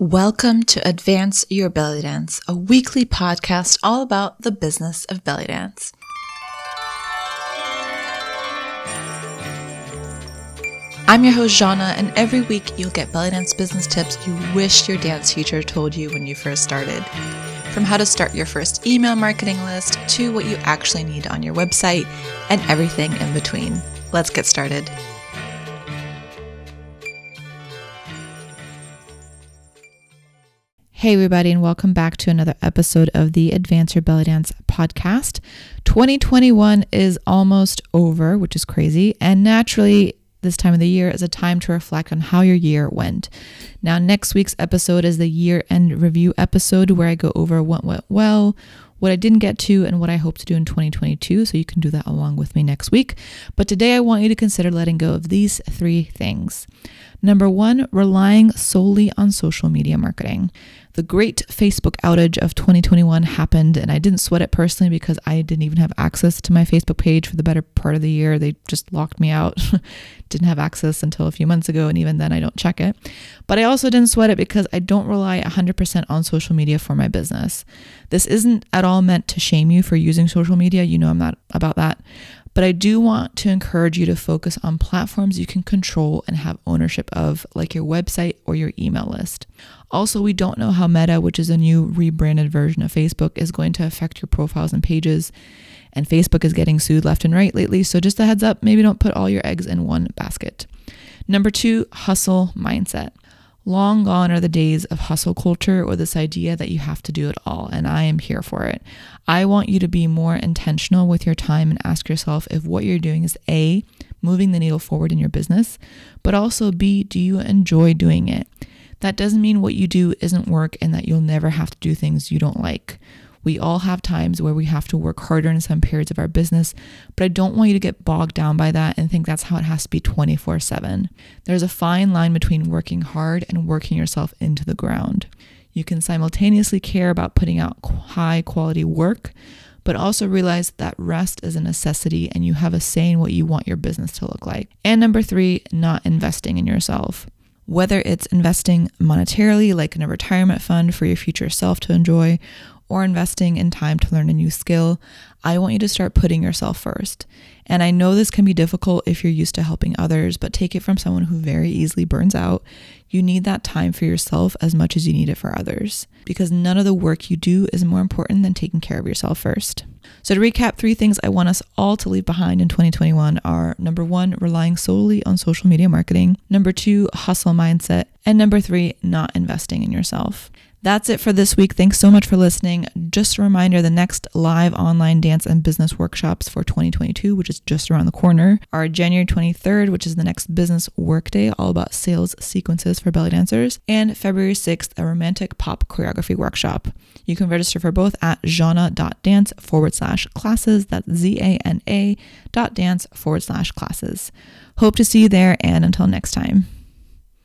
Welcome to Advance Your Belly Dance, a weekly podcast all about the business of belly dance. I'm your host, Zana, and every week you'll get belly dance business tips you wish your dance teacher told you when you first started. From how to start your first email marketing list to what you actually need on your website and everything in between. Let's get started. Hey, everybody, and welcome back to another episode of the Advance Your Belly Dance podcast. 2021 is almost over, which is crazy. And naturally, this time of the year is a time to reflect on how your year went. Now, next week's episode is the year end review episode where I go over what went well, what I didn't get to, and what I hope to do in 2022. So you can do that along with me next week. But today I want you to consider letting go of these three things. Number one, relying solely on social media marketing. The great Facebook outage of 2021 happened, and I didn't sweat it personally because I didn't even have access to my Facebook page for the better part of the year. They just locked me out. didn't have access until a few months ago, and even then I don't check it. But I also didn't sweat it because I don't rely 100% on social media for my business. This isn't at all meant to shame you for using social media. You know, I'm not about that. But I do want to encourage you to focus on platforms you can control and have ownership of, like your website or your email list. Also, we don't know how Meta, which is a new rebranded version of Facebook, is going to affect your profiles and pages. And Facebook is getting sued left and right lately. So, just a heads up maybe don't put all your eggs in one basket. Number two, hustle mindset. Long gone are the days of hustle culture or this idea that you have to do it all, and I am here for it. I want you to be more intentional with your time and ask yourself if what you're doing is A, moving the needle forward in your business, but also B, do you enjoy doing it? That doesn't mean what you do isn't work and that you'll never have to do things you don't like. We all have times where we have to work harder in some periods of our business, but I don't want you to get bogged down by that and think that's how it has to be 24 7. There's a fine line between working hard and working yourself into the ground. You can simultaneously care about putting out high quality work, but also realize that rest is a necessity and you have a say in what you want your business to look like. And number three, not investing in yourself. Whether it's investing monetarily, like in a retirement fund for your future self to enjoy, or investing in time to learn a new skill, I want you to start putting yourself first. And I know this can be difficult if you're used to helping others, but take it from someone who very easily burns out. You need that time for yourself as much as you need it for others, because none of the work you do is more important than taking care of yourself first. So, to recap, three things I want us all to leave behind in 2021 are number one, relying solely on social media marketing, number two, hustle mindset, and number three, not investing in yourself. That's it for this week. Thanks so much for listening. Just a reminder the next live online dance and business workshops for 2022, which is just around the corner, are January 23rd, which is the next business workday, all about sales sequences for belly dancers, and February 6th, a romantic pop choreography workshop. You can register for both at zana.dance forward slash classes. That's Z A N A dot dance forward slash classes. Hope to see you there, and until next time.